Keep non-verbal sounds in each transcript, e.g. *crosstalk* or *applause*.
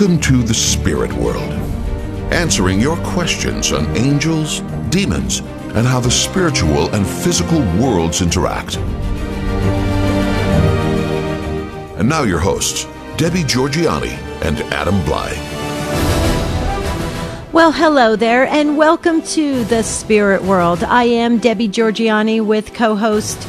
Welcome to the spirit world, answering your questions on angels, demons, and how the spiritual and physical worlds interact. And now, your hosts, Debbie Georgianni and Adam Blai. Well, hello there, and welcome to the spirit world. I am Debbie Georgianni with co host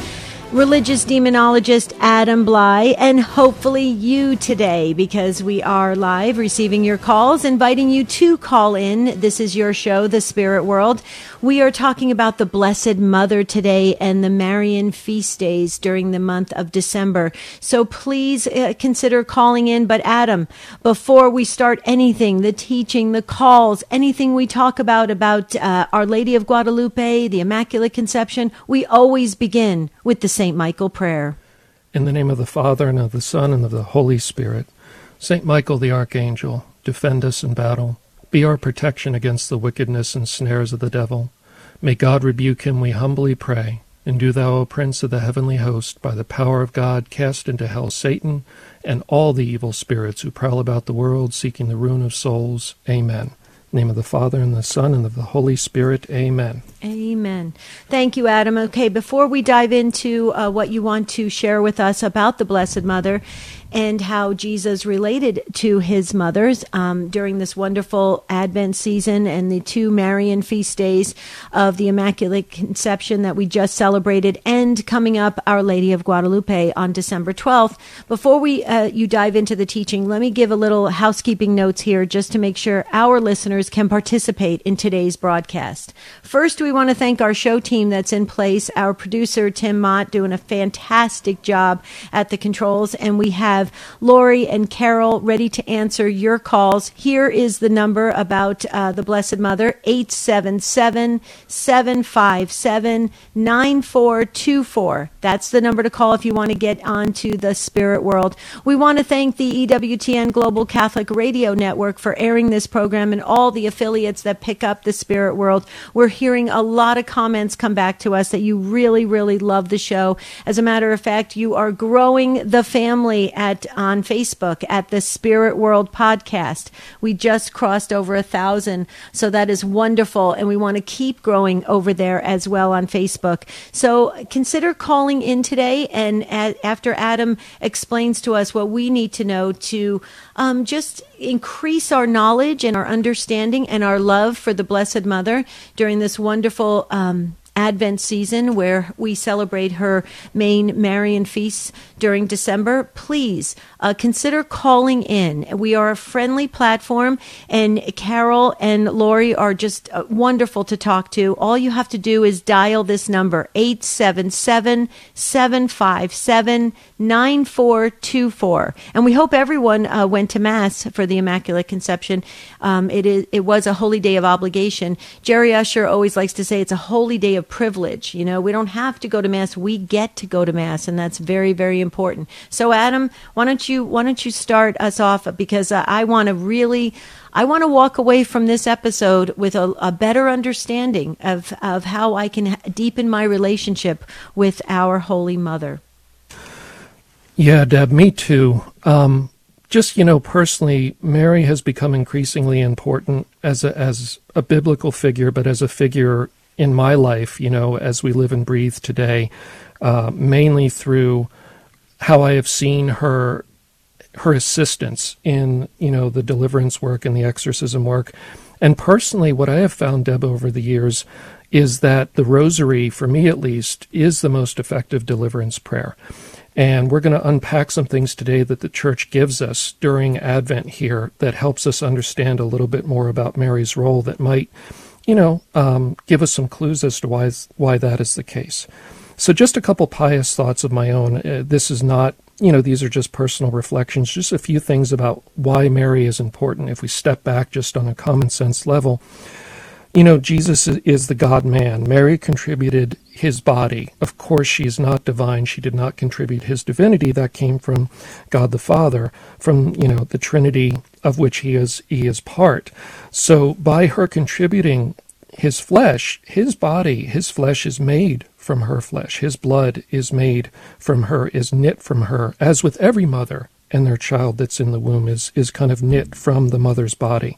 religious demonologist Adam Blai, and hopefully you today, because we are live receiving your calls, inviting you to call in. This is your show, The Spirit World. We are talking about the Blessed Mother today and the Marian feast days during the month of December. So please uh, consider calling in. But Adam, before we start anything, the teaching, the calls, anything we talk about, about uh, Our Lady of Guadalupe, the Immaculate Conception, we always begin with the St. Michael prayer. In the name of the Father, and of the Son, and of the Holy Spirit. St. Michael the Archangel, defend us in battle. Be our protection against the wickedness and snares of the devil. May God rebuke him, we humbly pray. And do thou, O Prince of the heavenly host, by the power of God, cast into hell Satan and all the evil spirits who prowl about the world seeking the ruin of souls. Amen name of the Father and the Son and of the Holy Spirit. Amen. Amen. Thank you, Adam. Okay, before we dive into uh, what you want to share with us about the Blessed Mother and how Jesus related to his mothers um, during this wonderful Advent season and the two Marian feast days of the Immaculate Conception that we just celebrated, and coming up, Our Lady of Guadalupe on December 12th. Before we uh, you dive into the teaching, let me give a little housekeeping notes here just to make sure our listeners can participate in today's broadcast. First, we want to thank our show team that's in place. Our producer Tim Mott doing a fantastic job at the controls, and we have have Lori and Carol ready to answer your calls. Here is the number about uh, the Blessed Mother 877 757 9424. That's the number to call if you want to get onto the spirit world. We want to thank the EWTN Global Catholic Radio Network for airing this program and all the affiliates that pick up the spirit world. We're hearing a lot of comments come back to us that you really, really love the show. As a matter of fact, you are growing the family at at on Facebook at the Spirit World Podcast. We just crossed over a thousand, so that is wonderful, and we want to keep growing over there as well on Facebook. So consider calling in today, and after Adam explains to us what we need to know to um, just increase our knowledge and our understanding and our love for the Blessed Mother during this wonderful. Um, Advent season where we celebrate her main Marian feasts during December, please uh, consider calling in. We are a friendly platform, and Carol and Lori are just uh, wonderful to talk to. All you have to do is dial this number 877 757 9424. And we hope everyone uh, went to Mass for the Immaculate Conception. Um, it, is, it was a holy day of obligation. Jerry Usher always likes to say it's a holy day of privilege. You know, we don't have to go to Mass, we get to go to Mass, and that's very, very important. So, Adam, why don't you, why don't you start us off? Because uh, I want to really. I want to walk away from this episode with a, a, better understanding of, of how I can deepen my relationship with our Holy Mother. Yeah, Deb, me too. Um, just you know, personally, Mary has become increasingly important as a as a biblical figure, but as a figure in my life, you know, as we live and breathe today, uh, mainly through how I have seen her her assistance in you know the deliverance work and the exorcism work, and personally, what I have found, Deb, over the years, is that the Rosary, for me at least, is the most effective deliverance prayer. And we're going to unpack some things today that the church gives us during Advent here that helps us understand a little bit more about Mary's role that might, you know, um, give us some clues as to why, why that is the case. So, just a couple pious thoughts of my own. Uh, this is not, you know, these are just personal reflections, just a few things about why Mary is important if we step back just on a common sense level. You know, Jesus is the God man. Mary contributed his body. Of course, she is not divine. She did not contribute his divinity. That came from God the Father, from, you know, the Trinity of which he is, he is part. So by her contributing his flesh, his body, his flesh is made from her flesh. His blood is made from her, is knit from her, as with every mother and their child that's in the womb is, is kind of knit from the mother's body.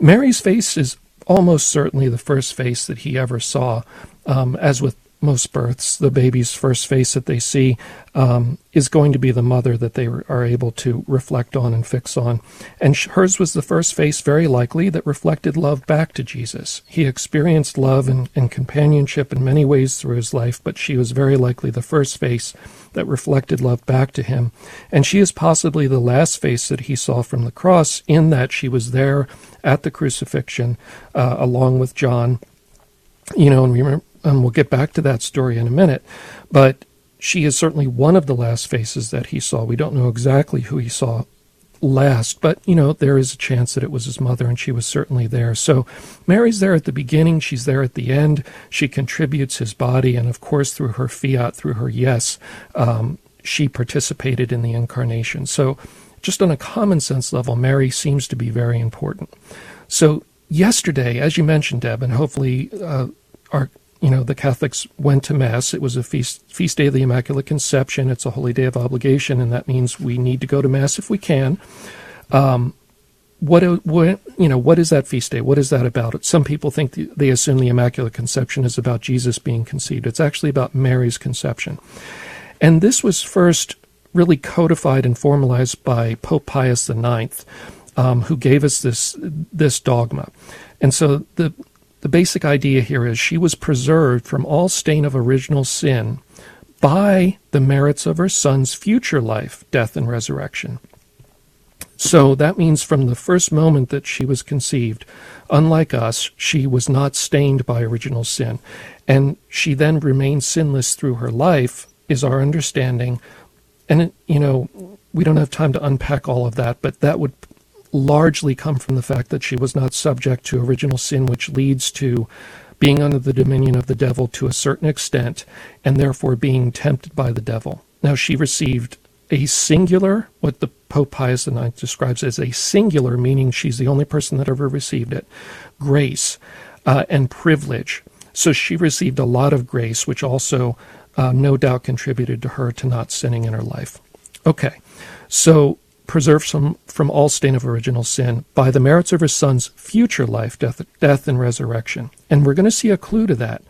Mary's face is almost certainly the first face that he ever saw. Um, as with most births, the baby's first face that they see um, is going to be the mother that they are able to reflect on and fix on. And hers was the first face, very likely, that reflected love back to Jesus. He experienced love and, and companionship in many ways through his life, but she was very likely the first face that reflected love back to him. And she is possibly the last face that he saw from the cross, in that she was there at the crucifixion uh, along with John. You know, and remember, and we'll get back to that story in a minute. But she is certainly one of the last faces that he saw. We don't know exactly who he saw last, but you know, there is a chance that it was his mother, and she was certainly there. So Mary's there at the beginning, she's there at the end. She contributes his body, and of course, through her fiat, through her yes, um, she participated in the incarnation. So, just on a common sense level, Mary seems to be very important. So, yesterday, as you mentioned, Deb, and hopefully uh, our you know, the Catholics went to Mass. It was a feast, feast day of the Immaculate Conception. It's a holy day of obligation, and that means we need to go to Mass if we can. Um, what, what, you know, what is that feast day? What is that about? Some people think the, they assume the Immaculate Conception is about Jesus being conceived. It's actually about Mary's conception. And this was first really codified and formalized by Pope Pius IX, um, who gave us this this dogma. And so the the basic idea here is she was preserved from all stain of original sin by the merits of her son's future life, death, and resurrection. So that means from the first moment that she was conceived, unlike us, she was not stained by original sin. And she then remained sinless through her life, is our understanding. And, you know, we don't have time to unpack all of that, but that would largely come from the fact that she was not subject to original sin, which leads to being under the dominion of the devil to a certain extent, and therefore being tempted by the devil. Now, she received a singular, what the Pope Pius IX describes as a singular, meaning she's the only person that ever received it, grace uh, and privilege. So she received a lot of grace, which also uh, no doubt contributed to her to not sinning in her life. Okay, so preserved from, from all stain of original sin by the merits of her son's future life, death, death and resurrection. And we're going to see a clue to that.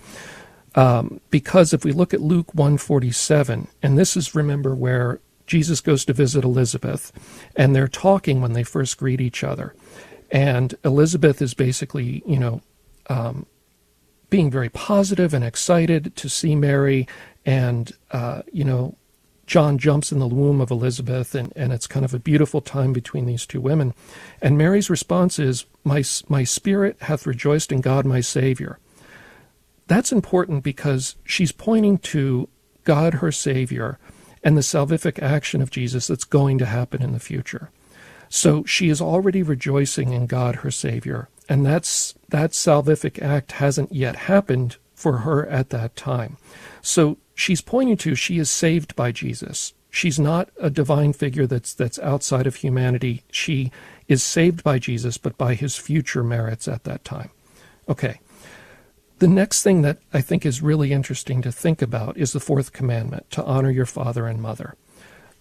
Um, because if we look at Luke 147, and this is remember where Jesus goes to visit Elizabeth, and they're talking when they first greet each other. And Elizabeth is basically, you know, um, being very positive and excited to see Mary, and, uh, you know, John jumps in the womb of Elizabeth, and, and it's kind of a beautiful time between these two women. And Mary's response is, my, my spirit hath rejoiced in God my Savior. That's important because she's pointing to God her Savior and the salvific action of Jesus that's going to happen in the future. So she is already rejoicing in God her Savior, and that's that salvific act hasn't yet happened for her at that time. So she's pointing to she is saved by Jesus. She's not a divine figure that's that's outside of humanity. She is saved by Jesus, but by his future merits at that time. Okay. The next thing that I think is really interesting to think about is the fourth commandment to honor your father and mother.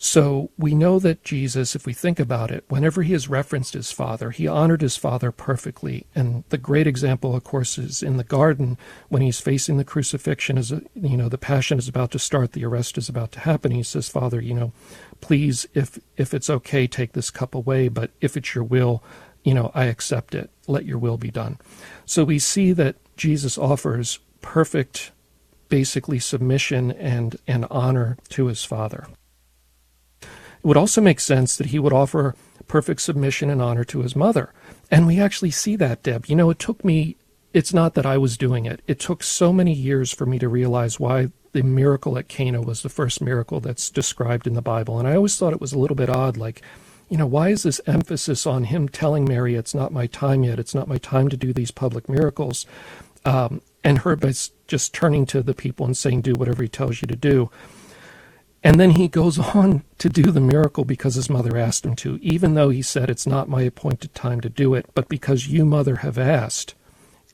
So we know that Jesus, if we think about it, whenever he has referenced his father, he honored his father perfectly. And the great example, of course, is in the garden when he's facing the crucifixion, as you know, the passion is about to start, the arrest is about to happen. He says, Father, you know, please, if if it's okay, take this cup away, but if it's your will, you know, I accept it. Let your will be done. So we see that Jesus offers perfect basically submission and, and honor to his father. It would also make sense that he would offer perfect submission and honor to his mother. And we actually see that, Deb. You know, it took me, it's not that I was doing it. It took so many years for me to realize why the miracle at Cana was the first miracle that's described in the Bible. And I always thought it was a little bit odd, like, you know, why is this emphasis on him telling Mary, it's not my time yet, it's not my time to do these public miracles? Um, and her just turning to the people and saying, do whatever he tells you to do. And then he goes on to do the miracle because his mother asked him to, even though he said, It's not my appointed time to do it, but because you, mother, have asked.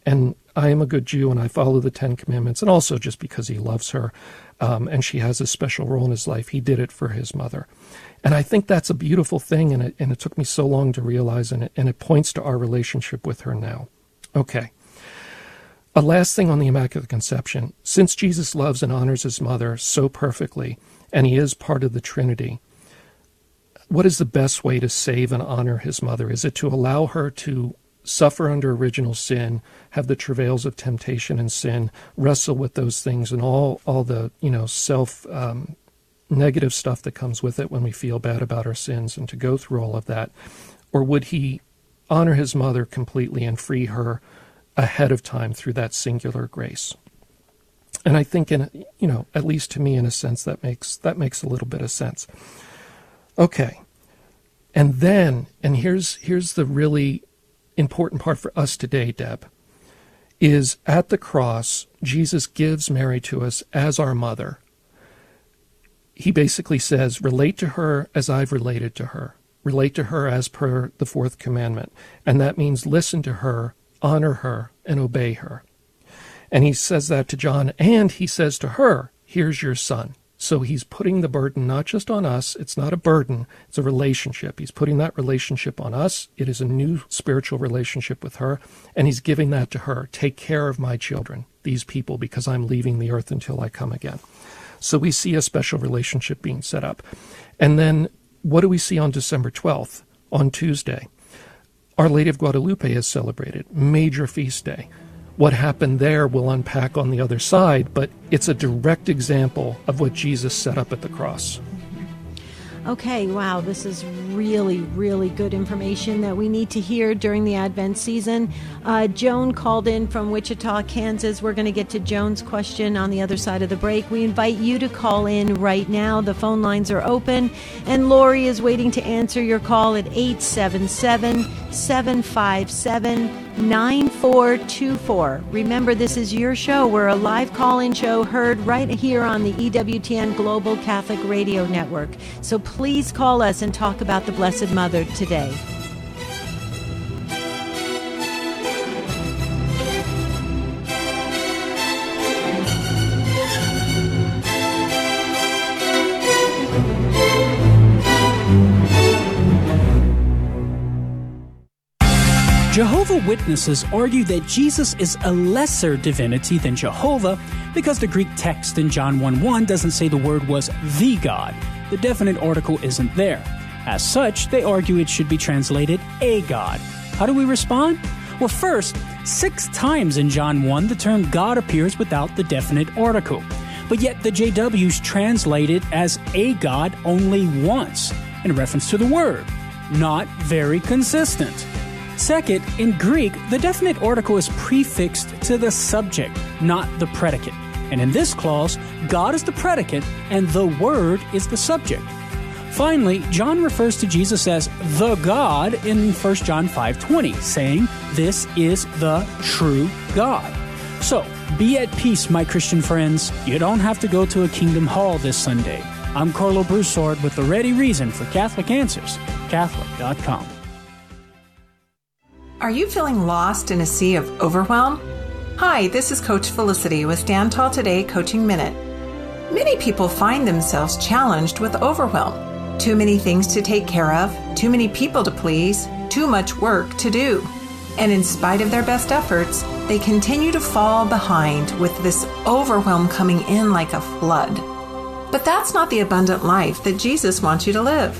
And I am a good Jew and I follow the Ten Commandments, and also just because he loves her um, and she has a special role in his life. He did it for his mother. And I think that's a beautiful thing, and it, and it took me so long to realize, and it, and it points to our relationship with her now. Okay. A last thing on the Immaculate Conception. Since Jesus loves and honors his mother so perfectly, and he is part of the Trinity, what is the best way to save and honor his mother? Is it to allow her to suffer under original sin, have the travails of temptation and sin, wrestle with those things and all all the you know self um, negative stuff that comes with it when we feel bad about our sins, and to go through all of that, or would he honor his mother completely and free her ahead of time through that singular grace? And I think, in you know, at least to me, in a sense, that makes that makes a little bit of sense. Okay, and then, and here's here's the really important part for us today, Deb, is at the cross, Jesus gives Mary to us as our mother. He basically says, relate to her as I've related to her. Relate to her as per the fourth commandment. And that means listen to her, honor her, and obey her. And he says that to John, and he says to her, Here's your son. So he's putting the burden not just on us, it's not a burden, it's a relationship. He's putting that relationship on us. It is a new spiritual relationship with her, and he's giving that to her. Take care of my children, these people, because I'm leaving the earth until I come again. So we see a special relationship being set up. And then what do we see on December 12th, on Tuesday? Our Lady of Guadalupe is celebrated, major feast day. What happened there we'll unpack on the other side, but it's a direct example of what Jesus set up at the cross. Okay, wow, this is really, really good information that we need to hear during the Advent season. Uh, Joan called in from Wichita, Kansas. We're going to get to Joan's question on the other side of the break. We invite you to call in right now. The phone lines are open, and Lori is waiting to answer your call at 877 757 9424. Remember, this is your show. We're a live call in show heard right here on the EWTN Global Catholic Radio Network. So please call us and talk about the Blessed Mother today. Witnesses argue that Jesus is a lesser divinity than Jehovah because the Greek text in John 1 1 doesn't say the word was the God. The definite article isn't there. As such, they argue it should be translated a God. How do we respond? Well, first, six times in John 1 the term God appears without the definite article. But yet the JWs translate it as a God only once, in reference to the word. Not very consistent. Second, in Greek, the definite article is prefixed to the subject, not the predicate. And in this clause, God is the predicate and the Word is the subject. Finally, John refers to Jesus as the God in 1 John 5:20, saying, "This is the true God." So, be at peace, my Christian friends. You don't have to go to a kingdom hall this Sunday. I'm Karlo Broussard with the ready reason for Catholic Answers, Catholic.com. Are you feeling lost in a sea of overwhelm? Hi, this is Coach Felicity with Stand Tall Today Coaching Minute. Many people find themselves challenged with overwhelm. Too many things to take care of, too many people to please, too much work to do. And in spite of their best efforts, they continue to fall behind with this overwhelm coming in like a flood. But that's not the abundant life that Jesus wants you to live.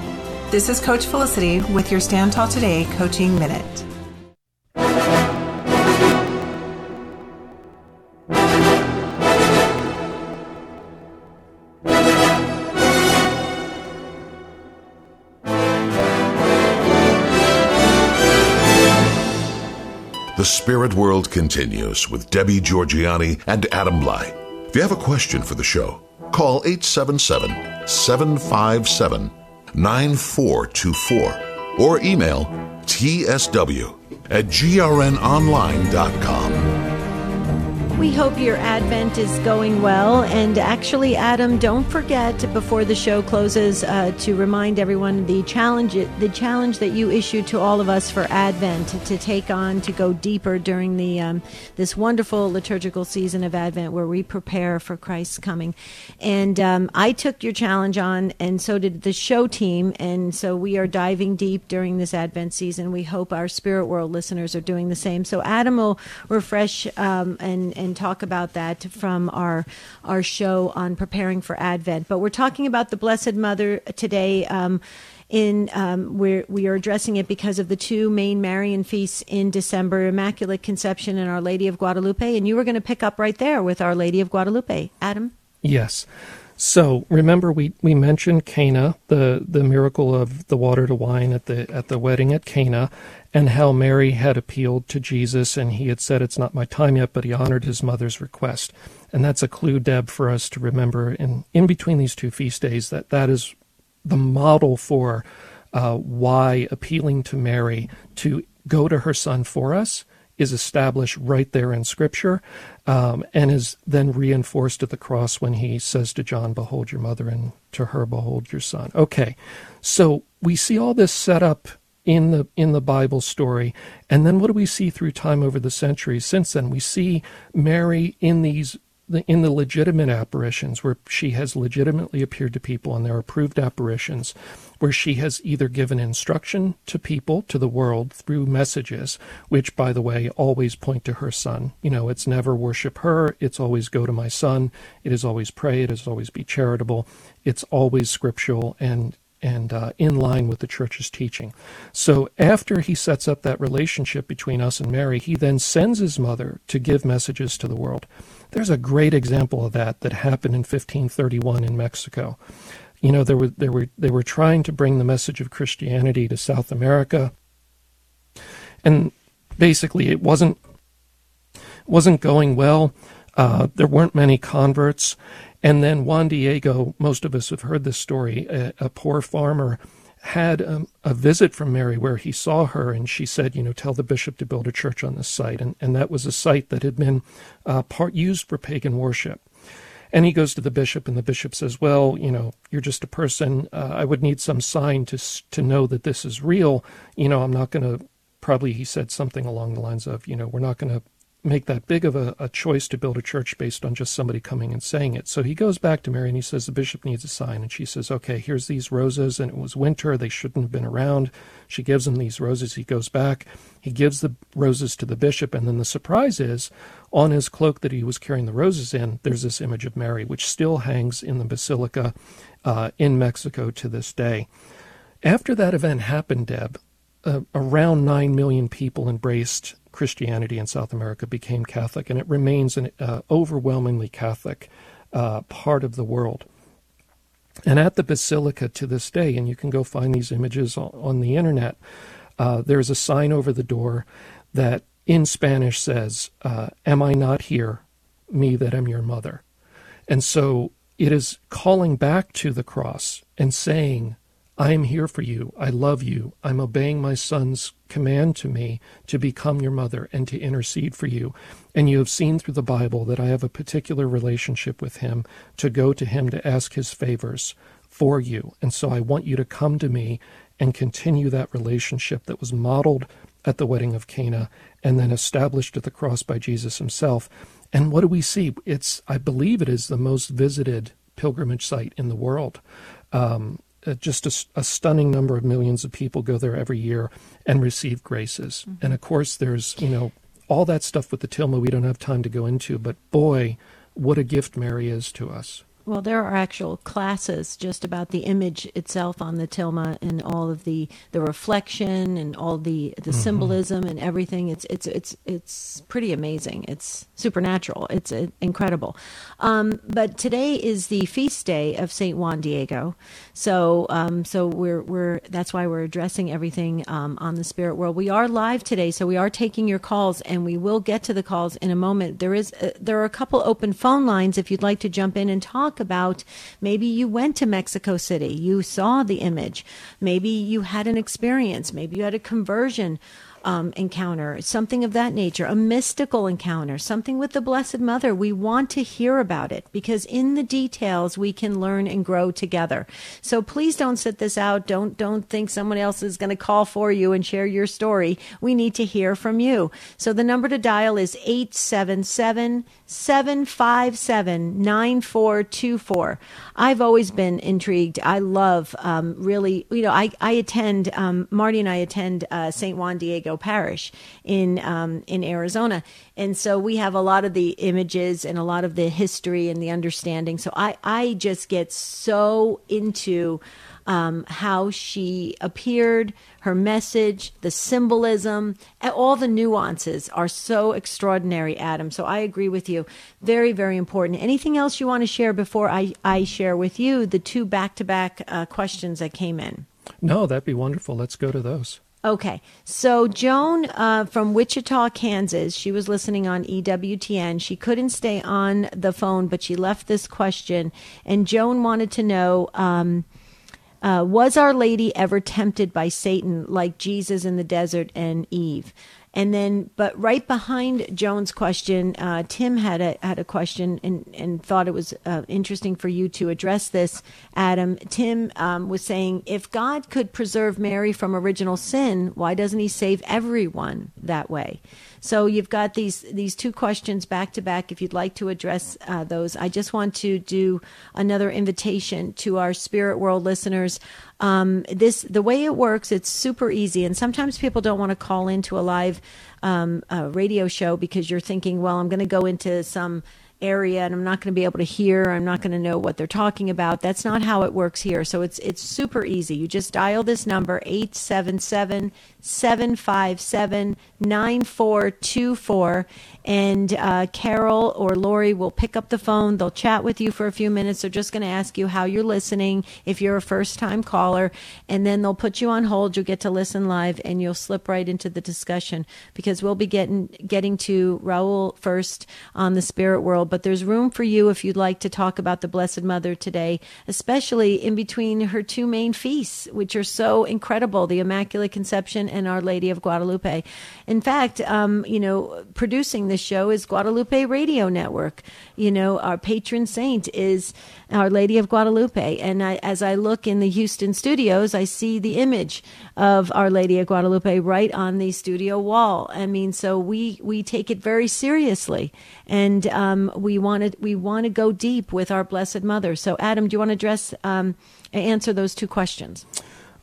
This is Coach Felicity with your Stand Tall Today Coaching Minute. The Spirit World continues with Debbie Georgianni and Adam Blai. If you have a question for the show, call 877 757 9424 or email tsw at grnonline.com. We hope your Advent is going well. And actually, Adam, don't forget before the show closes uh, to remind everyone the challenge the challenge that you issued to all of us for Advent to take on to go deeper during the um, this wonderful liturgical season of Advent where we prepare for Christ's coming. And um, I took your challenge on, and so did the show team. And so we are diving deep during this Advent season. We hope our Spirit World listeners are doing the same. So Adam will refresh um, and and and talk about that from our our show on preparing for Advent. But we're talking about the Blessed Mother today. Um, in um, we're, we are addressing it because of the two main Marian feasts in December: Immaculate Conception and Our Lady of Guadalupe. And you were going to pick up right there with Our Lady of Guadalupe, Adam. Yes. So remember, we, we mentioned Cana, the, the miracle of the water to wine at the at the wedding at Cana, and how Mary had appealed to Jesus, and he had said, "It's not my time yet," but he honored his mother's request, and that's a clue, Deb, for us to remember in in between these two feast days that that is the model for uh, why appealing to Mary to go to her son for us is established right there in Scripture um, and is then reinforced at the cross when he says to John, Behold your mother, and to her, Behold your son. Okay, so we see all this set up in the in the Bible story, and then what do we see through time over the centuries since then? We see Mary in these in the legitimate apparitions where she has legitimately appeared to people and they're approved apparitions where she has either given instruction to people to the world through messages which by the way always point to her son you know it's never worship her it's always go to my son it is always pray it is always be charitable it's always scriptural and and uh, in line with the church's teaching. So after he sets up that relationship between us and Mary, he then sends his mother to give messages to the world. There's a great example of that that happened in 1531 in Mexico. You know, there were, there were, they were trying to bring the message of Christianity to South America, and basically it wasn't wasn't going well. Uh, there weren't many converts, and then Juan Diego, most of us have heard this story, a, a poor farmer had um, a visit from Mary where he saw her and she said, you know, tell the bishop to build a church on this site. And, and that was a site that had been uh, part used for pagan worship. And he goes to the bishop, and the bishop says, "Well, you know, you're just a person. Uh, I would need some sign to to know that this is real. You know, I'm not going to." Probably he said something along the lines of, "You know, we're not going to make that big of a, a, choice to build a church based on just somebody coming and saying it. So he goes back to Mary and he says, The bishop needs a sign. And she says, Okay, here's these roses. And it was winter. They shouldn't have been around. She gives him these roses. He goes back. He gives the roses to the bishop. And then the surprise is on his cloak that he was carrying the roses in, there's this image of Mary, which still hangs in the basilica uh, in Mexico to this day. After that event happened, Deb, uh, around 9 million people embraced Christianity in South America became Catholic, and it remains an uh, overwhelmingly Catholic uh, part of the world. And at the Basilica to this day, and you can go find these images on, on the internet, uh, there's a sign over the door that in Spanish says, uh, Am I not here, me that am your mother? And so it is calling back to the cross and saying, I am here for you. I love you. I'm obeying my son's command to me to become your mother and to intercede for you. And you have seen through the Bible that I have a particular relationship with him to go to him to ask his favors for you. And so I want you to come to me and continue that relationship that was modeled at the wedding of Cana and then established at the cross by Jesus himself. And what do we see? It's, I believe it is the most visited pilgrimage site in the world. Um, uh, just a, a, stunning number of millions of people go there every year and receive graces. Mm-hmm. And of course, there's you know all that stuff with the tilma we don't have time to go into. But boy, what a gift Mary is to us. Well, there are actual classes just about the image itself on the tilma and all of the, the reflection and all the, the mm-hmm. symbolism and everything. It's it's it's it's pretty amazing. It's supernatural. It's uh, incredible. Um, but today is the feast day of Saint Juan Diego, so um, so we're we're that's why we're addressing everything um, on the spirit world. We are live today, so we are taking your calls, and we will get to the calls in a moment. There is uh, there are a couple open phone lines if you'd like to jump in and talk about maybe you went to Mexico City, you saw the image, maybe you had an experience, maybe you had a conversion um, encounter, something of that nature, a mystical encounter, something with the Blessed Mother. We want to hear about it because in the details we can learn and grow together. So please don't sit this out. Don't don't think someone else is going to call for you and share your story. We need to hear from you. So the number to dial is 877 757 9424. I've always been intrigued. I love um, really, you know, I, I attend, um, Marty and I attend uh, St. Juan Diego Parish in, um, in Arizona. And so we have a lot of the images and a lot of the history and the understanding. So I, I just get so into um, how she appeared, her message, the symbolism, all the nuances are so extraordinary, Adam. So I agree with you. Very, very important. Anything else you want to share before I, I share with you the two back to back questions that came in? No, that'd be wonderful. Let's go to those. Okay, so Joan uh, from Wichita, Kansas, she was listening on EWTN. She couldn't stay on the phone, but she left this question, and Joan wanted to know um, uh, was Our Lady ever tempted by Satan like Jesus in the desert and Eve? And then, but right behind Joan's question, uh, Tim had a had a question and, and thought it was uh, interesting for you to address this, Adam. Tim um, was saying, if God could preserve Mary from original sin, why doesn't He save everyone that way? So you've got these these two questions back to back. If you'd like to address uh, those, I just want to do another invitation to our Spirit World listeners. Um, this the way it works, it's super easy, and sometimes people don't want to call into a live um, radio show because you're thinking, well, I'm going to go into some area and I'm not going to be able to hear. I'm not going to know what they're talking about. That's not how it works here. So it's it's super easy. You just dial this number 877 757 9424 and uh, Carol or Lori will pick up the phone. They'll chat with you for a few minutes. They're just going to ask you how you're listening if you're a first time caller, and then they'll put you on hold. You'll get to listen live, and you'll slip right into the discussion because we'll be getting getting to Raul first on the spirit world. But there's room for you if you'd like to talk about the Blessed Mother today, especially in between her two main feasts, which are so incredible: the Immaculate Conception and Our Lady of Guadalupe. In fact, um, you know, producing this show is Guadalupe Radio Network. You know, our patron saint is Our Lady of Guadalupe. And I, as I look in the Houston studios, I see the image of Our Lady of Guadalupe right on the studio wall. I mean, so we, we take it very seriously. And um, we want to we want to go deep with our Blessed Mother. So, Adam, do you want to address um, answer those two questions?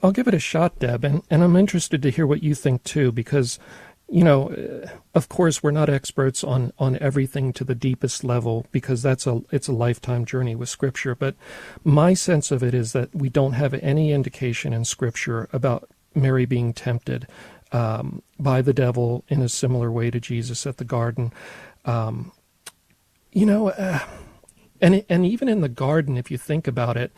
I'll give it a shot, Deb, and, and I'm interested to hear what you think too, because you know, of course, we're not experts on on everything to the deepest level because that's a it's a lifetime journey with Scripture. But my sense of it is that we don't have any indication in Scripture about Mary being tempted um, by the devil in a similar way to Jesus at the garden. Um, you know, uh, and and even in the garden, if you think about it,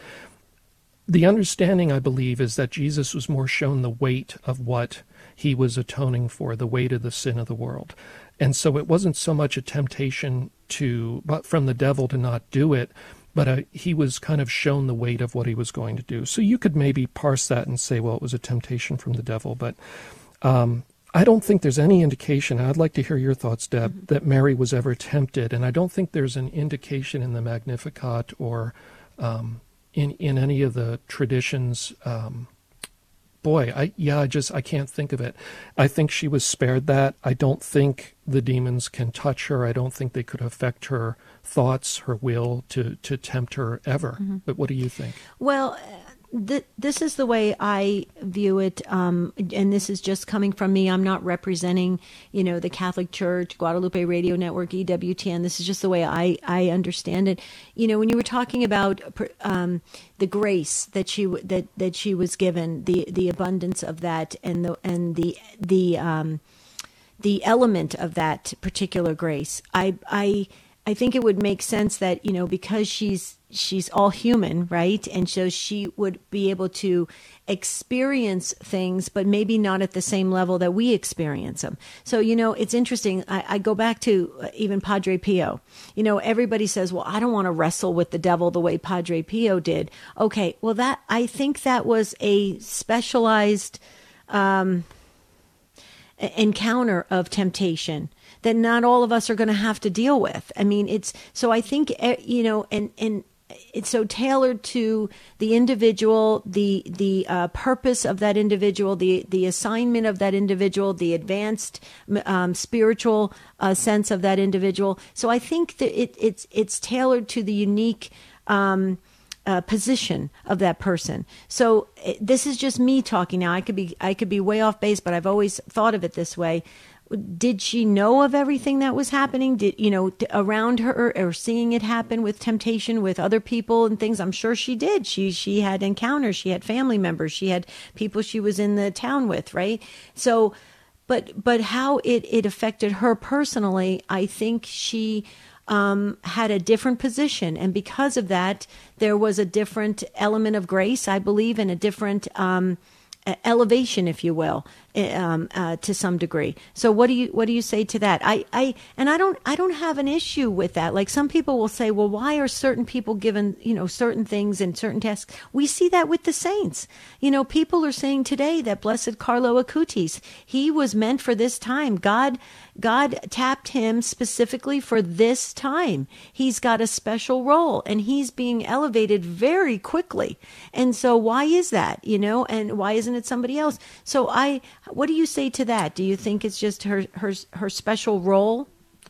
the understanding I believe is that Jesus was more shown the weight of what he was atoning for the weight of the sin of the world. And so it wasn't so much a temptation to, but from the devil to not do it, but uh, he was kind of shown the weight of what he was going to do. So you could maybe parse that and say, well, it was a temptation from the devil. But um, I don't think there's any indication, I'd like to hear your thoughts, Deb, mm-hmm. that Mary was ever tempted. And I don't think there's an indication in the Magnificat or um, in, in any of the traditions. Um, boy, I yeah, I just I can't think of it. I think she was spared that. I don't think the demons can touch her. I don't think they could affect her thoughts, her will to to tempt her ever. Mm-hmm. But what do you think? Well, th- this is the way I view it, um, and this is just coming from me. I'm not representing, you know, the Catholic Church, Guadalupe Radio Network, EWTN. This is just the way I, I understand it. You know, when you were talking about um, the grace that she that that she was given, the the abundance of that, and the and the the um, the element of that particular grace, I I I think it would make sense that you know because she's she's all human, right? And so she would be able to experience things, but maybe not at the same level that we experience them. So, you know, it's interesting. I, I go back to uh, even Padre Pio. You know, everybody says, well, I don't want to wrestle with the devil the way Padre Pio did. Okay, well, that, I think that was a specialized, um, encounter of temptation that not all of us are going to have to deal with. I mean, it's so I think eh, you know, and and it's so tailored to the individual, the the uh, purpose of that individual, the the assignment of that individual, the advanced um, spiritual uh, sense of that individual. So I think that it, it's it's tailored to the unique. Um, uh, position of that person. So this is just me talking now. I could be I could be way off base, but I've always thought of it this way did she know of everything that was happening? Did you know around her or seeing it happen with temptation with other people and things? I'm sure she did. She she had encounters. She had family members. She had people she was in the town with right? So but but how it it affected her personally i think she um, had a different position. And because of that there was a different element of grace i believe and a different um, elevation, if you will, um, uh, to some degree. So what do you what do you say to that? I, I and I don't I don't have an issue with that. Like some people will say, well, why are certain people given you know certain things and certain tasks? We see that with the saints. You know, people are saying today that Blessed Carlo Acutis, he was meant for this time. God God tapped him specifically for this time. He's got a special role and he's being elevated very quickly. And so why is that, you know, and why isn't it somebody else? So I what do you say to that? Do you think it's just her her her special role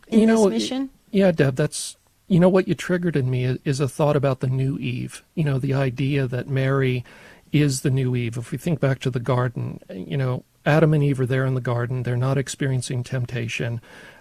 in you know, this mission? Yeah, Deb, that's you know what you triggered in me is a thought about the new Eve. You know, the idea that Mary is the new Eve. If we think back to the garden, you know, Adam and Eve are there in the garden. They're not experiencing temptation.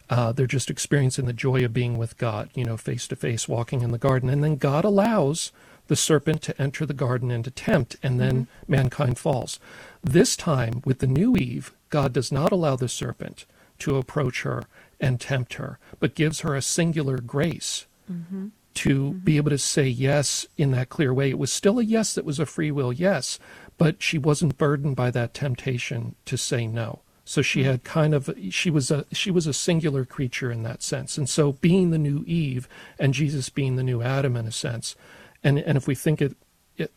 Uh, they're just experiencing the joy of being with God, you know, face to face, walking in the garden. And then God allows the serpent to enter the garden and to tempt, and then mm-hmm. mankind falls. This time, with the new Eve, God does not allow the serpent to approach her and tempt her, but gives her a singular grace mm-hmm. to mm-hmm. be able to say yes in that clear way. It was still a yes that was a free will yes, but she wasn't burdened by that temptation to say no. So she had kind of she was a she was a singular creature in that sense. And so being the new Eve and Jesus being the new Adam in a sense, and and if we think it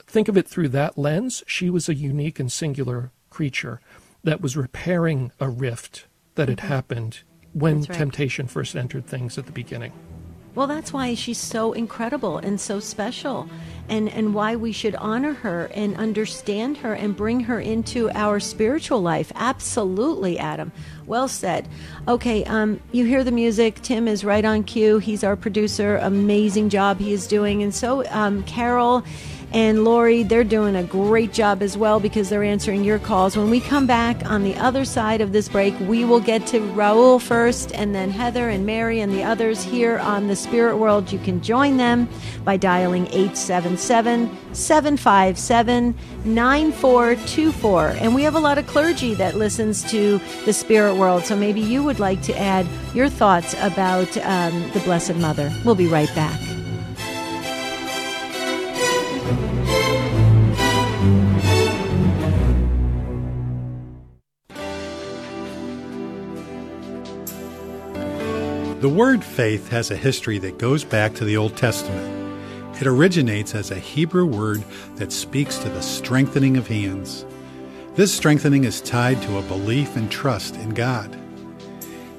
think of it through that lens, she was a unique and singular creature that was repairing a rift that had mm-hmm. happened when right. temptation first entered things at the beginning. Well, that's why she's so incredible and so special, and, and why we should honor her and understand her and bring her into our spiritual life. Absolutely, Adam. Well said. Okay, um, you hear the music. Tim is right on cue. He's our producer. Amazing job he is doing. And so, um, Carol and Lori, they're doing a great job as well because they're answering your calls. When we come back on the other side of this break, we will get to Raul first and then Heather and Mary and the others here on the Spirit World. You can join them by dialing 877 757 9424. And we have a lot of clergy that listens to the Spirit World, so maybe you would like to add your thoughts about um, the Blessed Mother. We'll be right back. The word faith has a history that goes back to the Old Testament. It originates as a Hebrew word that speaks to the strengthening of hands. This strengthening is tied to a belief and trust in God.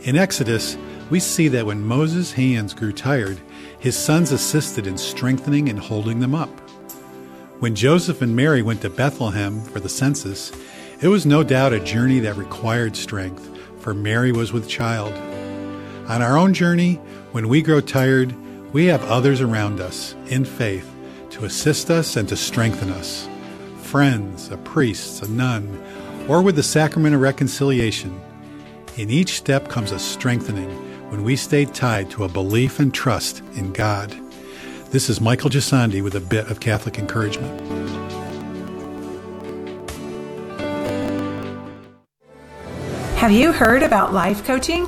In Exodus, we see that when Moses' hands grew tired, his sons assisted in strengthening and holding them up. When Joseph and Mary went to Bethlehem for the census, it was no doubt a journey that required strength, for Mary was with child. On our own journey, when we grow tired, we have others around us in faith to assist us and to strengthen us. friends, a priest, a nun, or with the sacrament of reconciliation. In each step comes a strengthening when we stay tied to a belief and trust in God. This is Michael Gisandi with a bit of Catholic encouragement. Have you heard about life coaching?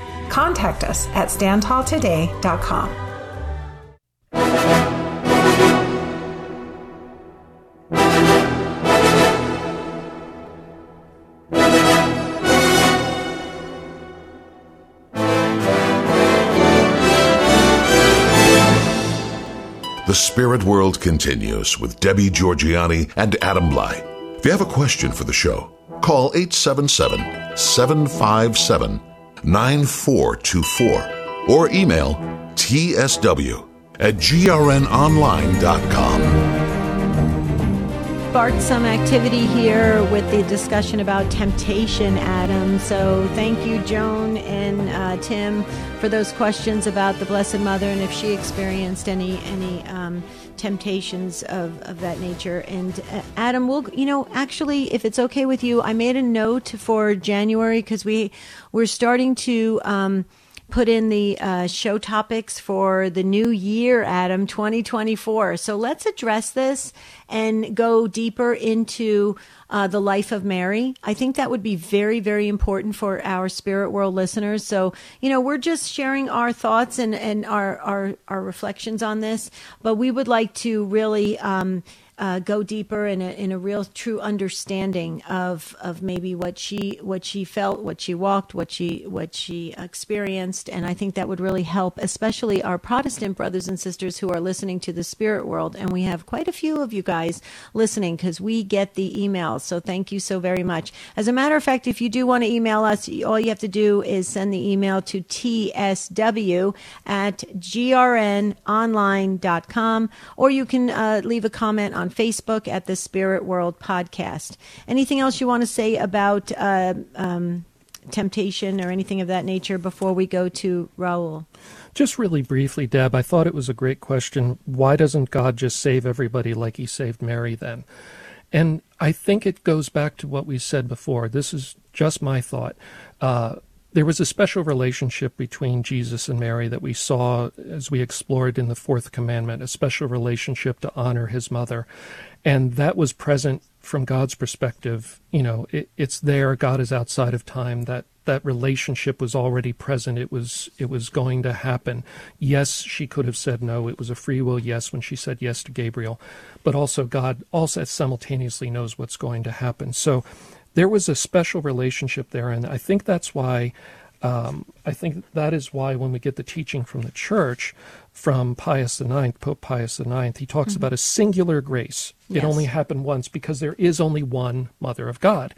Contact us at StandTallToday.com. The Spirit World continues with Debbie Georgianni and Adam Blai. If you have a question for the show, call 877 757 9424 or email tsw at grnonline.com sparked some activity here with the discussion about temptation, Adam. So thank you, Joan and uh, Tim, for those questions about the Blessed Mother and if she experienced any any um, temptations of, of that nature. And uh, Adam, we'll you know actually, if it's okay with you, I made a note for January because we we're starting to. Um, put in the uh, show topics for the new year, Adam, 2024. So let's address this and go deeper into uh, the life of Mary. I think that would be very, very important for our spirit world listeners. So, you know, we're just sharing our thoughts and, and our, our, our reflections on this, but we would like to really, um, uh, go deeper in a, in a real true understanding of of maybe what she what she felt, what she walked, what she what she experienced, and I think that would really help, especially our Protestant brothers and sisters who are listening to the Spirit World, and we have quite a few of you guys listening because we get the emails. So thank you so very much. As a matter of fact, if you do want to email us, all you have to do is send the email to tsw at grnonline.com, or you can uh, leave a comment on Facebook at the Spirit World Podcast. Anything else you want to say about uh, um, temptation or anything of that nature before we go to Raul? Just really briefly, Deb, I thought it was a great question. Why doesn't God just save everybody like he saved Mary then? And I think it goes back to what we said before. This is just my thought. Uh, there was a special relationship between Jesus and Mary that we saw as we explored in the fourth commandment, a special relationship to honor his mother. And that was present from God's perspective. You know, it, it's there. God is outside of time. That that relationship was already present. It was it was going to happen. Yes, she could have said no. It was a free will yes when she said yes to Gabriel, but also God also simultaneously knows what's going to happen. So there was a special relationship there, and I think that's why. Um, I think that is why when we get the teaching from the church, from Pius IX, Pope Pius IX, he talks mm-hmm. about a singular grace. Yes. It only happened once because there is only one Mother of God.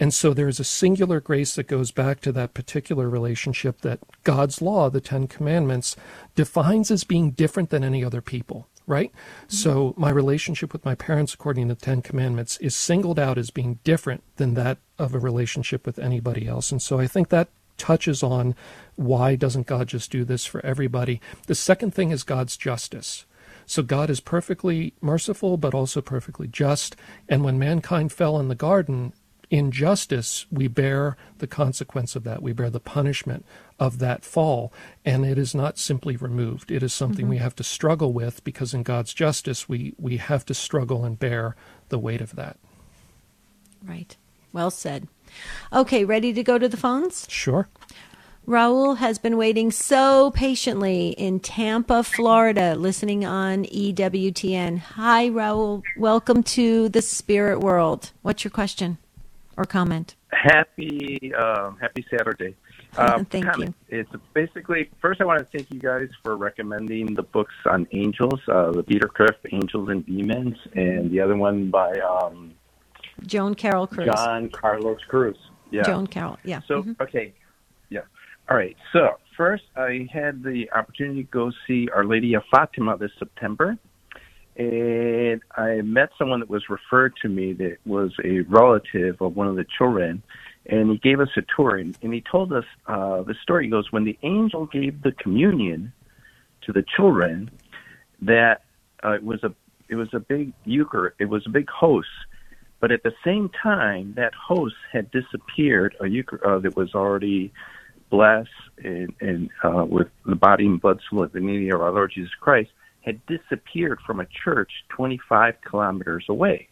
And so there is a singular grace that goes back to that particular relationship that God's law, the Ten Commandments, defines as being different than any other people right? Mm-hmm. So my relationship with my parents, according to the Ten Commandments, is singled out as being different than that of a relationship with anybody else. And so I think that touches on why doesn't God just do this for everybody? The second thing is God's justice. So God is perfectly merciful, but also perfectly just. And when mankind fell in the garden, in justice, we bear the consequence of that. We bear the punishment of that fall. And it is not simply removed. It is something mm-hmm. we have to struggle with because in God's justice, we, we have to struggle and bear the weight of that. Right. Well said. Okay, ready to go to the phones? Sure. Raul has been waiting so patiently in Tampa, Florida, listening on EWTN. Hi, Raul. Welcome to the spirit world. What's your question or comment? Happy uh, Happy Saturday. Uh, *laughs* thank comment. you. It's basically first. I want to thank you guys for recommending the books on angels, uh, the Peter Kreeft Angels and Demons, and the other one by um, Joan Carroll Cruz. John Carlos Cruz. Yeah. Joan Carroll. Yeah. So mm-hmm. okay, yeah. All right. So first, I had the opportunity to go see Our Lady of Fatima this September, and I met someone that was referred to me that was a relative of one of the children, and he gave us a tour, and, and he told us uh, the story. He goes, when the angel gave the communion to the children, that uh, it was a it was a big euchar, it was a big host, but at the same time, that host had disappeared, a euchar uh, that was already blessed and, and uh, with the body and blood soul of the of our Lord Jesus Christ, had disappeared from a church 25 kilometers away.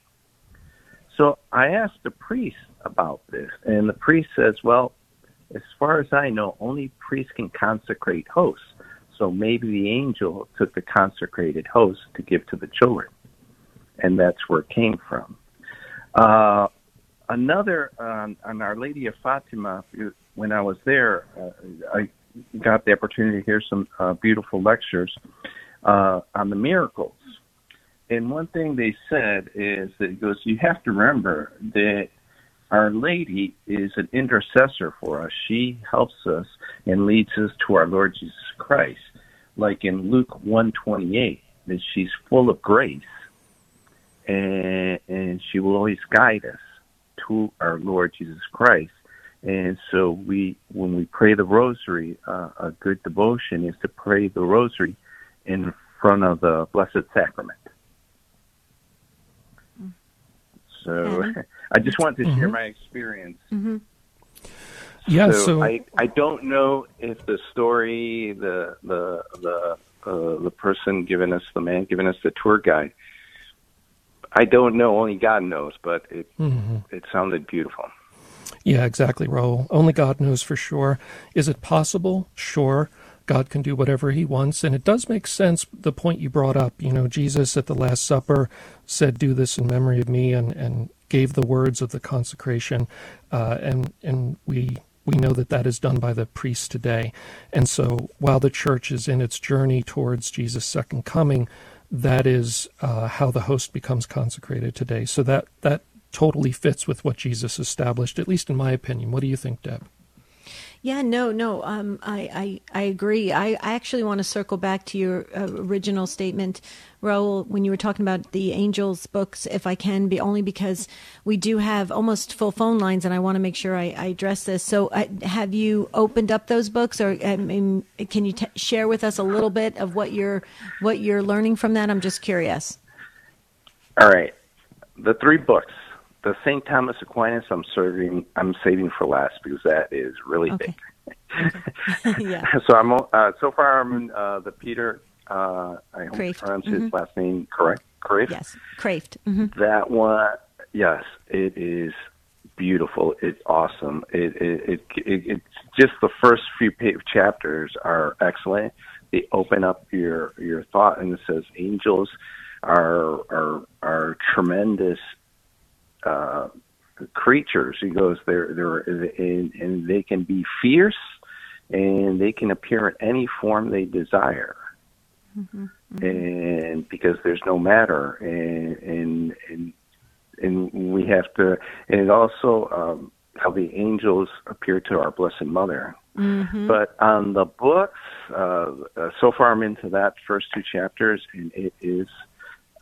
So I asked the priest about this, and the priest says, Well, as far as I know, only priests can consecrate hosts. So maybe the angel took the consecrated host to give to the children. And that's where it came from. Uh, another um, on Our Lady of Fatima, when I was there, uh, I got the opportunity to hear some uh, beautiful lectures uh, on the miracles. And one thing they said is that it goes, you have to remember that our Lady is an intercessor for us. She helps us and leads us to our Lord Jesus Christ. Like in Luke 128, that she's full of grace and, and she will always guide us to our Lord Jesus Christ. And so we, when we pray the rosary, uh, a good devotion is to pray the rosary in front of the Blessed Sacrament. So *laughs* I just want to mm-hmm. share my experience. Mm-hmm. Yeah, so, so, I I don't know if the story, the the the uh, the person giving us the man giving us the tour guide. I don't know. Only God knows, but it mm-hmm. it sounded beautiful. Yeah, exactly, Raul. Only God knows for sure. Is it possible? Sure. God can do whatever he wants. And it does make sense, the point you brought up. You know, Jesus at the Last Supper said, Do this in memory of me, and, and gave the words of the consecration. Uh, and, and we, we know that that is done by the priest today. And so while the church is in its journey towards Jesus' second coming, that is uh, how the host becomes consecrated today. So that, that totally fits with what Jesus established, at least in my opinion. What do you think, Deb? Yeah, no, no. Um, I, I, I agree. I, I actually want to circle back to your uh, original statement, Raul, when you were talking about the angels books, if I can, be only because we do have almost full phone lines, and I want to make sure I, I address this. So, uh, have you opened up those books, or I mean, can you t- share with us a little bit of what you're what you're learning from that? I'm just curious. All right, the three books the St. Thomas Aquinas, I'm serving. I'm saving for last because that is really okay. big. *laughs* Yeah. *laughs* So I'm uh, so far I'm in, uh, the Peter. Uh, I hope Kreeft. pronounce mm-hmm. his last name correct. Kreeft. Yes, Kreeft. Mm-hmm. That one. Yes, it is beautiful. It's awesome. It, it, it, it it's just the first few chapters are excellent. They open up your your thought, and it says angels are are are tremendous uh, creatures. He goes, they're they're and, and they can be fierce, and they can appear in any form they desire. Mm-hmm, mm-hmm. And because there's no matter, and and and and we have to, and also um, how the angels appear to our Blessed Mother. Mm-hmm. But on the books, uh, uh, so far I'm into that first two chapters, and it is.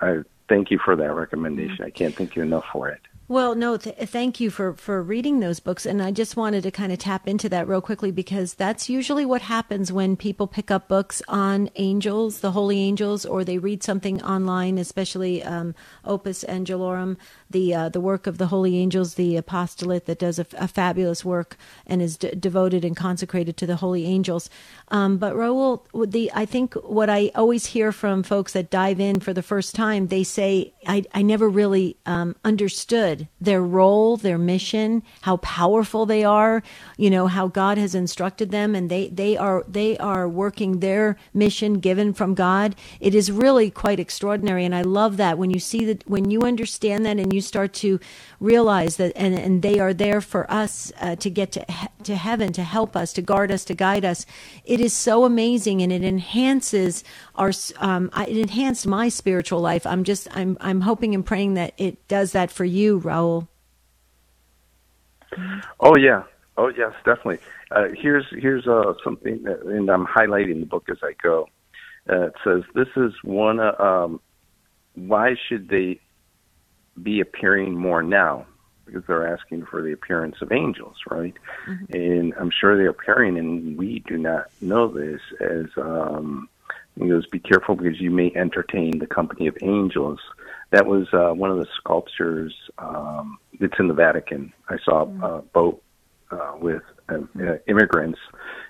I thank you for that recommendation. Mm-hmm. I can't thank you enough for it. Well, no, th- thank you for, for reading those books. And I just wanted to kind of tap into that real quickly because that's usually what happens when people pick up books on angels, the holy angels, or they read something online, especially um, Opus Angelorum, the uh, the work of the holy angels, the apostolate that does a, a fabulous work and is d- devoted and consecrated to the holy angels. Um, but Raul, the I think what I always hear from folks that dive in for the first time, they say, "I, I never really um, understood." Their role, their mission, how powerful they are, you know, how God has instructed them and they, they are, they are working their mission given from God. It is really quite extraordinary. And I love that when you see that, when you understand that and you start to realize that, and, and they are there for us uh, to get to, to heaven, to help us, to guard us, to guide us. It is so amazing and it enhances our, um, it enhanced my spiritual life. I'm just, I'm, I'm hoping and praying that it does that for you, Raul. Oh yeah, oh yes, definitely. Uh, here's here's uh, something, that, and I'm highlighting the book as I go. Uh, it says this is one. Uh, um, why should they be appearing more now? Because they're asking for the appearance of angels, right? Mm-hmm. And I'm sure they're appearing, and we do not know this as. Um, he goes, "Be careful because you may entertain the company of angels." That was uh, one of the sculptures. Um, it's in the Vatican. I saw mm-hmm. a boat uh, with uh, uh, immigrants,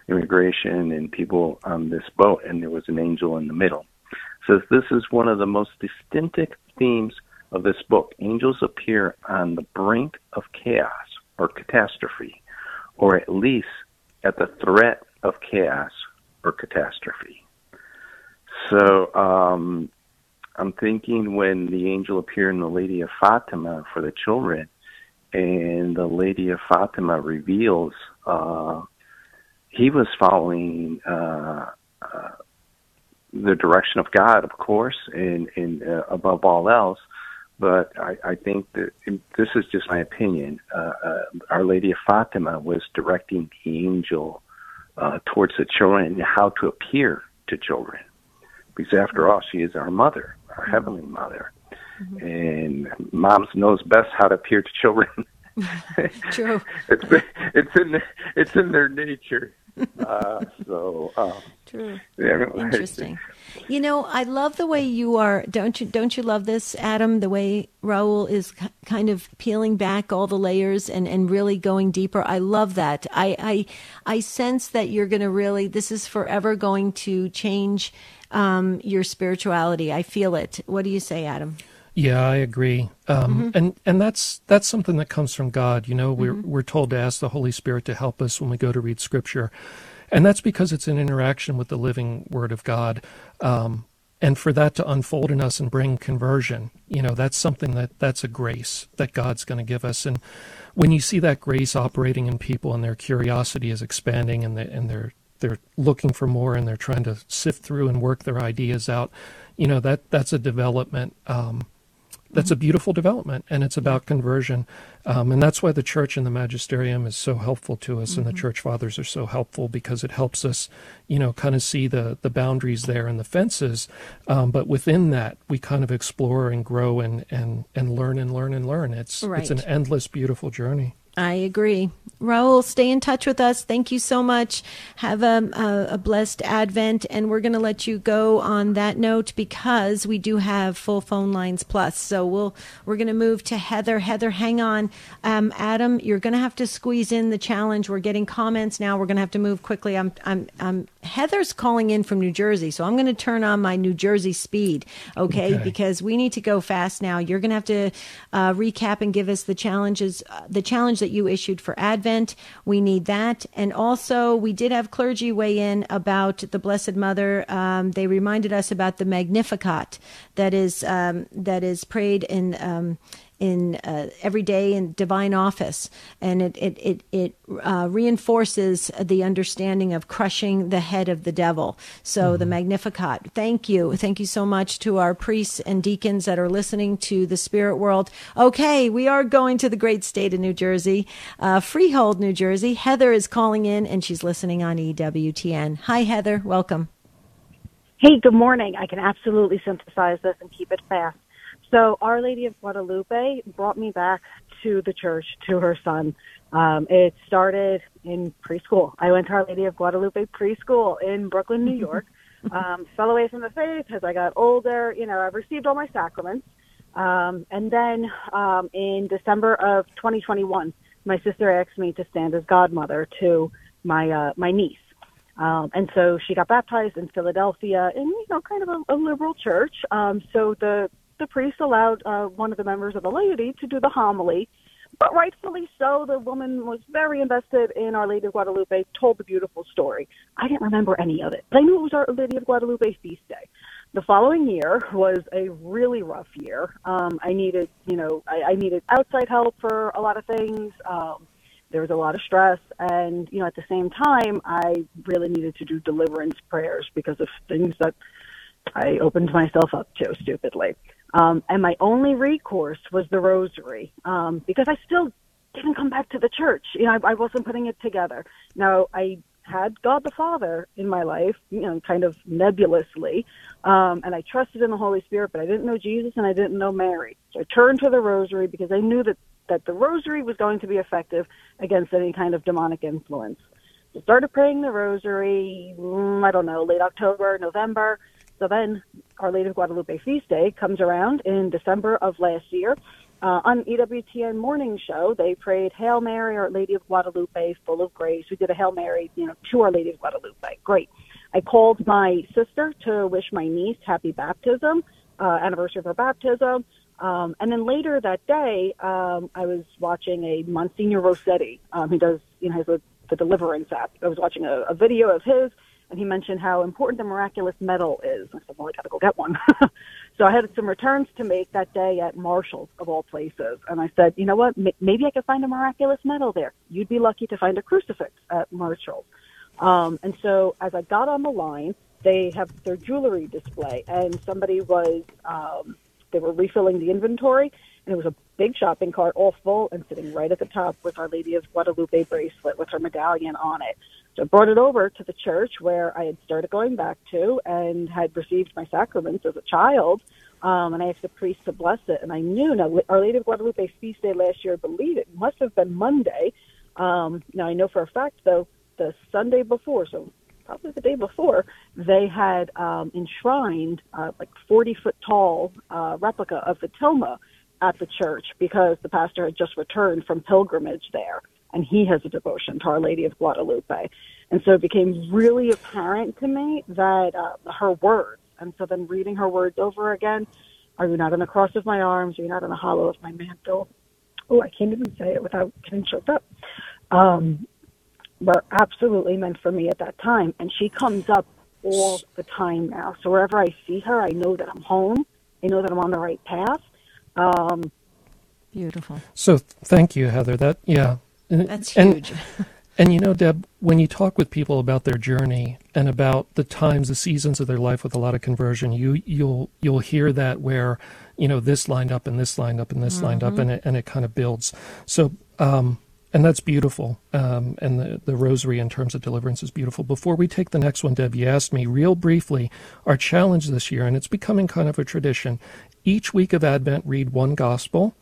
immigration, and people on this boat, and there was an angel in the middle. Says this is one of the most distinctive themes of this book. Angels appear on the brink of chaos or catastrophe, or at least at the threat of chaos or catastrophe. So um, I'm thinking when the angel appeared in the Lady of Fatima for the children, and the Lady of Fatima reveals uh, he was following uh, uh, the direction of God, of course, and, and uh, above all else. But I, I think that this is just my opinion. Uh, uh, Our Lady of Fatima was directing the angel uh, towards the children and how to appear to children, because after all, she is our mother, our heavenly mother. Mm-hmm. And moms knows best how to appear to children. *laughs* True. *laughs* it's it's in it's in their nature. *laughs* Uh, so um, true. Yeah, Interesting. You know, I love the way you are. Don't you? Don't you love this, Adam? The way Raul is kind of peeling back all the layers and and really going deeper. I love that. I I I sense that you're going to really. This is forever going to change um, your spirituality. I feel it. What do you say, Adam? Yeah, I agree. Um, mm-hmm. And and that's that's something that comes from God. You know, we're mm-hmm. we're told to ask the Holy Spirit to help us when we go to read Scripture, and that's because it's an interaction with the living Word of God. Um, and for that to unfold in us and bring conversion, you know, that's something that that's a grace that God's going to give us. And when you see that grace operating in people and their curiosity is expanding and they, and they're they're looking for more and they're trying to sift through and work their ideas out, you know, that that's a development. Um, that's a beautiful development, and it's about conversion. Um, and that's why the church and the magisterium is so helpful to us, mm-hmm. and the mm-hmm. church fathers are so helpful because it helps us, you know, kind of see the the boundaries there and the fences. Um, but within that, we kind of explore and grow and and and learn and learn and learn. It's right. it's an endless, beautiful journey. I agree. Raul, stay in touch with us. Thank you so much. Have a, a, a blessed Advent. And we're going to let you go on that note because we do have full phone lines plus. So we'll, we're going to move to Heather. Heather, hang on. Um, Adam, you're going to have to squeeze in the challenge. We're getting comments now. We're going to have to move quickly. I'm, I'm, I'm Heather's calling in from New Jersey. So I'm going to turn on my New Jersey speed. Okay. okay. Because we need to go fast now. You're going to have to uh, recap and give us the challenges, uh, the challenge that you issued for Advent. We need that. And also, we did have clergy weigh in about the Blessed Mother. Um, they reminded us about the Magnificat that is um, that is prayed in um, in uh, every day in divine office, and it it it, it uh, reinforces the understanding of crushing the head of the devil. So mm-hmm. the Magnificat. Thank you, thank you so much to our priests and deacons that are listening to the Spirit World. Okay, we are going to the great state of New Jersey, uh, Freehold, New Jersey. Heather is calling in, and she's listening on EWTN. Hi, Heather. Welcome. Hey, good morning. I can absolutely synthesize this and keep it fast. So Our Lady of Guadalupe brought me back to the church to her son. Um, it started in preschool. I went to Our Lady of Guadalupe preschool in Brooklyn, New *laughs* York. um, fell away from the faith as I got older. You know, I've received all my sacraments. Um, and then um, in December of 2021, my sister asked me to stand as godmother to my uh, my niece. Um, and so she got baptized in Philadelphia in, you know, kind of a, a liberal church. Um, so the the priest allowed uh, one of the members of the laity to do the homily. But rightfully so, the woman was very invested in Our Lady of Guadalupe, told the beautiful story. I didn't remember any of it, but I knew it was Our Lady of Guadalupe feast day. The following year was a really rough year. Um, I needed, you know, I, I needed outside help for a lot of things. Um, there was a lot of stress, and you know, at the same time, I really needed to do deliverance prayers because of things that I opened myself up to stupidly. Um, and my only recourse was the rosary um, because I still didn't come back to the church. You know, I, I wasn't putting it together. Now, I had God the Father in my life, you know, kind of nebulously, um, and I trusted in the Holy Spirit, but I didn't know Jesus and I didn't know Mary. So I turned to the rosary because I knew that that the rosary was going to be effective against any kind of demonic influence. So started praying the rosary, mm, I don't know, late October, November. So then Our Lady of Guadalupe feast day comes around in December of last year. Uh, on EWTN morning show, they prayed Hail Mary, Our Lady of Guadalupe, full of grace. We did a Hail Mary, you know, to Our Lady of Guadalupe. Great. I called my sister to wish my niece happy baptism, uh, anniversary of her baptism. Um, and then later that day, um, I was watching a Monsignor Rossetti. Um, he does, you know, has a, the Deliverance app. I was watching a, a video of his and he mentioned how important the miraculous medal is. I said, well, I got to go get one. *laughs* so I had some returns to make that day at Marshall's, of all places. And I said, you know what? M- maybe I could find a miraculous medal there. You'd be lucky to find a crucifix at Marshall's. Um, and so as I got on the line, they have their jewelry display, and somebody was, um, they were refilling the inventory, and it was a big shopping cart all full, and sitting right at the top was Our Lady of Guadalupe bracelet with her medallion on it. I brought it over to the church where I had started going back to and had received my sacraments as a child. Um, and I asked the priest to bless it. And I knew now Our Lady of Guadalupe feast day last year, I believe it must have been Monday. Um, now I know for a fact though the Sunday before, so probably the day before, they had um, enshrined uh, like 40 foot tall uh, replica of the tilma at the church because the pastor had just returned from pilgrimage there and he has a devotion to Our Lady of Guadalupe. And so it became really apparent to me that uh, her words, and so then reading her words over again, are you not on the cross of my arms? Are you not on the hollow of my mantle? Oh, I can't even say it without getting choked up. Um, were absolutely meant for me at that time. And she comes up all the time now. So wherever I see her, I know that I'm home. I know that I'm on the right path. Um, Beautiful. So thank you, Heather. That yeah, that's huge. And, *laughs* and you know, Deb, when you talk with people about their journey and about the times, the seasons of their life with a lot of conversion, you you'll you'll hear that where you know this lined up and this lined up and this mm-hmm. lined up, and it and it kind of builds. So. Um, and that's beautiful. Um, and the, the rosary in terms of deliverance is beautiful. Before we take the next one, Deb, you asked me real briefly our challenge this year, and it's becoming kind of a tradition. Each week of Advent, read one gospel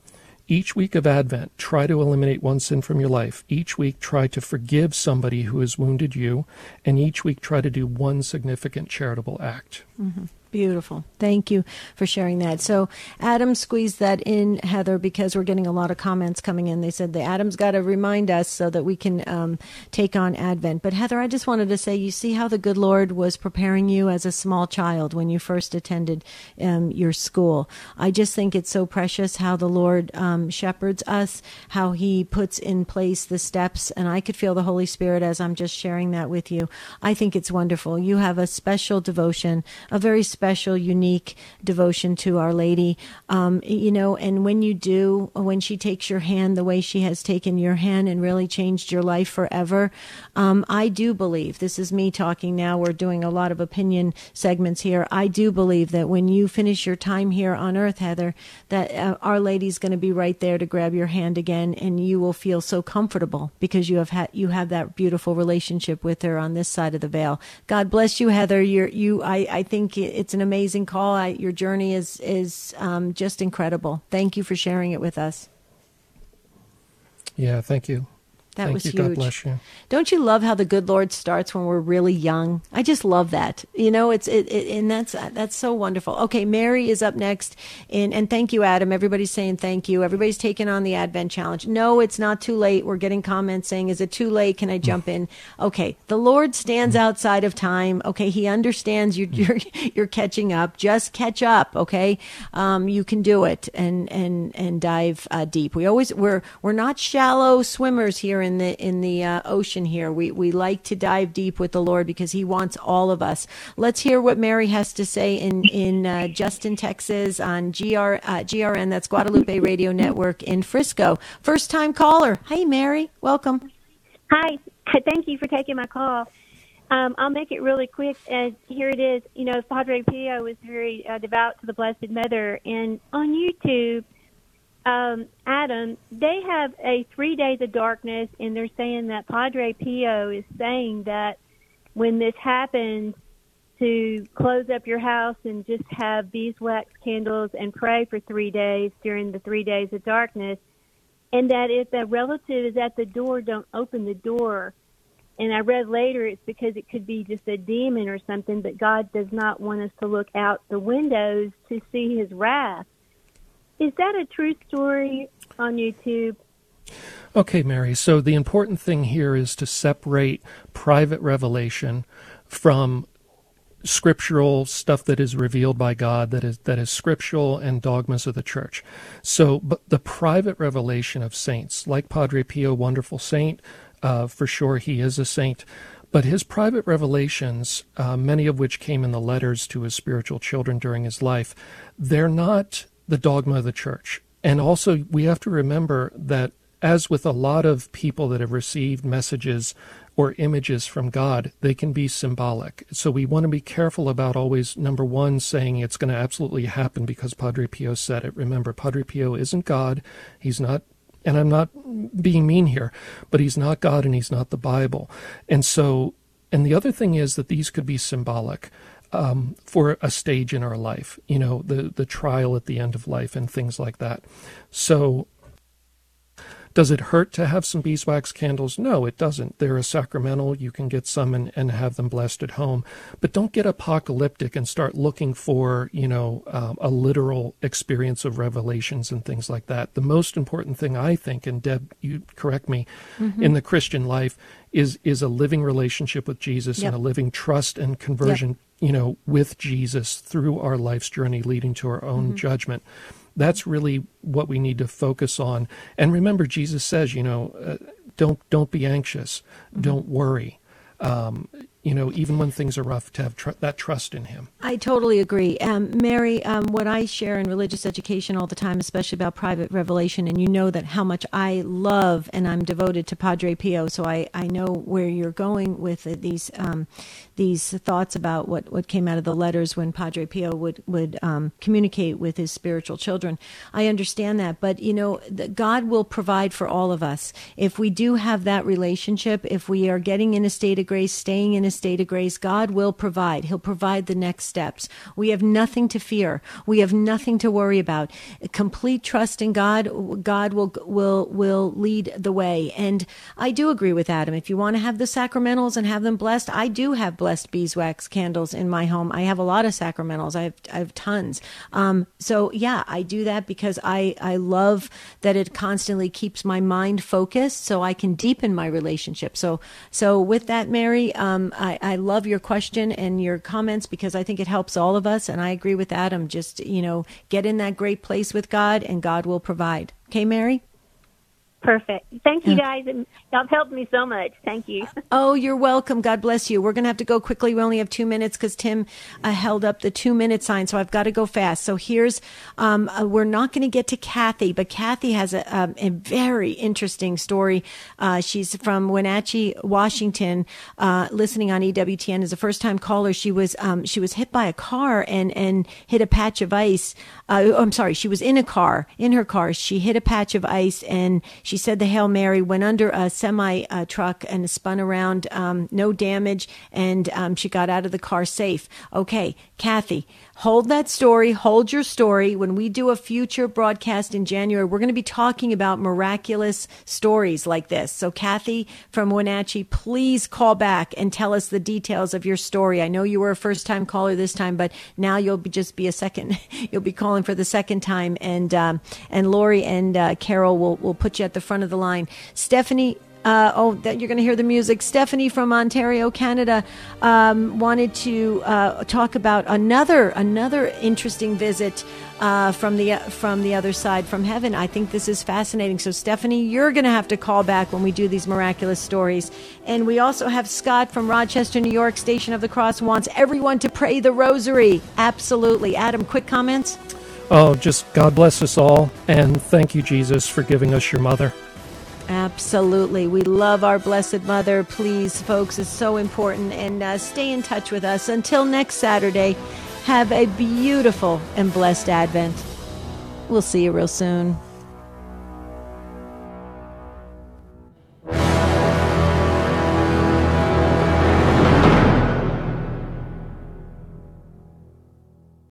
each week of Advent, try to eliminate one sin from your life. Each week, try to forgive somebody who has wounded you. And each week, try to do one significant charitable act. Mm-hmm. Beautiful. Thank you for sharing that. So, Adam squeezed that in, Heather, because we're getting a lot of comments coming in. They said the Adam's got to remind us so that we can um, take on Advent. But, Heather, I just wanted to say you see how the good Lord was preparing you as a small child when you first attended um, your school. I just think it's so precious how the Lord um, shepherds us, how he puts in place the steps. And I could feel the Holy Spirit as I'm just sharing that with you. I think it's wonderful. You have a special devotion, a very special special, unique devotion to Our Lady. Um, you know, and when you do, when she takes your hand the way she has taken your hand and really changed your life forever, um, I do believe, this is me talking now, we're doing a lot of opinion segments here. I do believe that when you finish your time here on earth, Heather, that uh, Our Lady's going to be right there to grab your hand again and you will feel so comfortable because you have had, you have that beautiful relationship with her on this side of the veil. God bless you, Heather. You're, you, I, I think it's it's an amazing call. I, your journey is is um, just incredible. Thank you for sharing it with us. Yeah, thank you. That Thank was you. huge. God bless you. Don't you love how the good Lord starts when we're really young? I just love that. You know, it's it, it and that's that's so wonderful. Okay, Mary is up next, and and thank you, Adam. Everybody's saying thank you. Everybody's taking on the Advent challenge. No, it's not too late. We're getting comments saying, "Is it too late? Can I jump in?" Okay, the Lord stands outside of time. Okay, He understands you. You're *laughs* you're catching up. Just catch up. Okay, um, you can do it, and and and dive uh, deep. We always we're we're not shallow swimmers here in the in the uh, ocean here. We we like to dive deep with the Lord because He wants all of us. Let's hear what Mary has to say in in uh, Justin, Texas, on GR uh, GRN. That's Guadalupe Radio Network in Frisco. First time caller. Hey, Mary, welcome. Hi, thank you for taking my call. Um, I'll make it really quick. And here it is. You know, Padre Pio was very uh, devout to the Blessed Mother, and on YouTube, um, Adam, they have a three days of darkness, and they're saying that Padre Pio is saying that when this happens, to close up your house and just have beeswax candles and pray for three days during the three days of darkness, and that if a relative is at the door, don't open the door. And I read later it's because it could be just a demon or something, but God does not want us to look out the windows to see his wrath. Is that a true story on YouTube? Okay, Mary. So the important thing here is to separate private revelation from scriptural stuff that is revealed by God that is that is scriptural and dogmas of the church. So, but the private revelation of saints, like Padre Pio, wonderful saint, uh, for sure he is a saint. But his private revelations, uh, many of which came in the letters to his spiritual children during his life, they're not the dogma of the church. And also, we have to remember that, as with a lot of people that have received messages or images from God, they can be symbolic. So we want to be careful about always, number one, saying it's going to absolutely happen because Padre Pio said it. Remember, Padre Pio isn't God. He's not, and I'm not being mean here, but he's not God and he's not the Bible. And so, and the other thing is that these could be symbolic. Um, for a stage in our life, you know, the the trial at the end of life and things like that. So does it hurt to have some beeswax candles? No, it doesn't. They're a sacramental. You can get some and, and have them blessed at home. But don't get apocalyptic and start looking for, you know, um, a literal experience of revelations and things like that. The most important thing, I think, and Deb, you correct me, mm-hmm. in the Christian life is is a living relationship with Jesus yep. and a living trust and conversion, yep. You know, with Jesus through our life's journey leading to our own mm-hmm. judgment that's really what we need to focus on. And remember, Jesus says, you know, uh, don't don't be anxious, mm-hmm. don't worry. Um, you know, even when things are rough, to have tr- that trust in Him. I totally agree. Um, Mary, um, what I share in religious education all the time, especially about private revelation, and you know that how much I love and I'm devoted to Padre Pio, so I, I know where you're going with it, these um, these thoughts about what, what came out of the letters when Padre Pio would would um, communicate with his spiritual children. I understand that, but you know, God will provide for all of us if we do have that relationship. If we are getting in a state of grace, staying in a state of grace, God will provide. He'll provide the next steps. We have nothing to fear. We have nothing to worry about. Complete trust in God. God will will will lead the way. And I do agree with Adam. If you want to have the sacramentals and have them blessed, I do have blessed beeswax candles in my home. I have a lot of sacramentals. I have I have tons. Um, so yeah, I do that because I I love that it constantly keeps my mind focused, so I can deepen my relationship. So so with that, Mary, um, I, I love your question and your comments because I think it helps all of us. And I agree with Adam. Just, you know, get in that great place with God and God will provide. Okay, Mary? Perfect. Thank you guys. Y'all helped me so much. Thank you. *laughs* Oh, you're welcome. God bless you. We're going to have to go quickly. We only have two minutes because Tim uh, held up the two minute sign. So I've got to go fast. So here's, um, uh, we're not going to get to Kathy, but Kathy has a, um, a very interesting story. Uh, she's from Wenatchee, Washington, uh, listening on EWTN as a first time caller. She was, um, she was hit by a car and, and hit a patch of ice. Uh, I'm sorry. She was in a car, in her car. She hit a patch of ice and she said the Hail Mary, went under a semi uh, truck and spun around, um, no damage, and um, she got out of the car safe. Okay, Kathy, hold that story, hold your story. When we do a future broadcast in January, we're going to be talking about miraculous stories like this. So, Kathy from Wenatchee, please call back and tell us the details of your story. I know you were a first time caller this time, but now you'll be just be a second. *laughs* You'll be calling for the second time, and um, and Lori and uh, Carol will will put you at the front of the line. Stephanie uh, oh, that you're going to hear the music. Stephanie from Ontario, Canada, um, wanted to uh, talk about another another interesting visit uh, from the from the other side, from heaven. I think this is fascinating. So, Stephanie, you're going to have to call back when we do these miraculous stories. And we also have Scott from Rochester, New York, Station of the Cross wants everyone to pray the Rosary. Absolutely, Adam. Quick comments. Oh, just God bless us all, and thank you, Jesus, for giving us your mother. Absolutely. We love our Blessed Mother. Please, folks, it's so important. And uh, stay in touch with us. Until next Saturday, have a beautiful and blessed Advent. We'll see you real soon.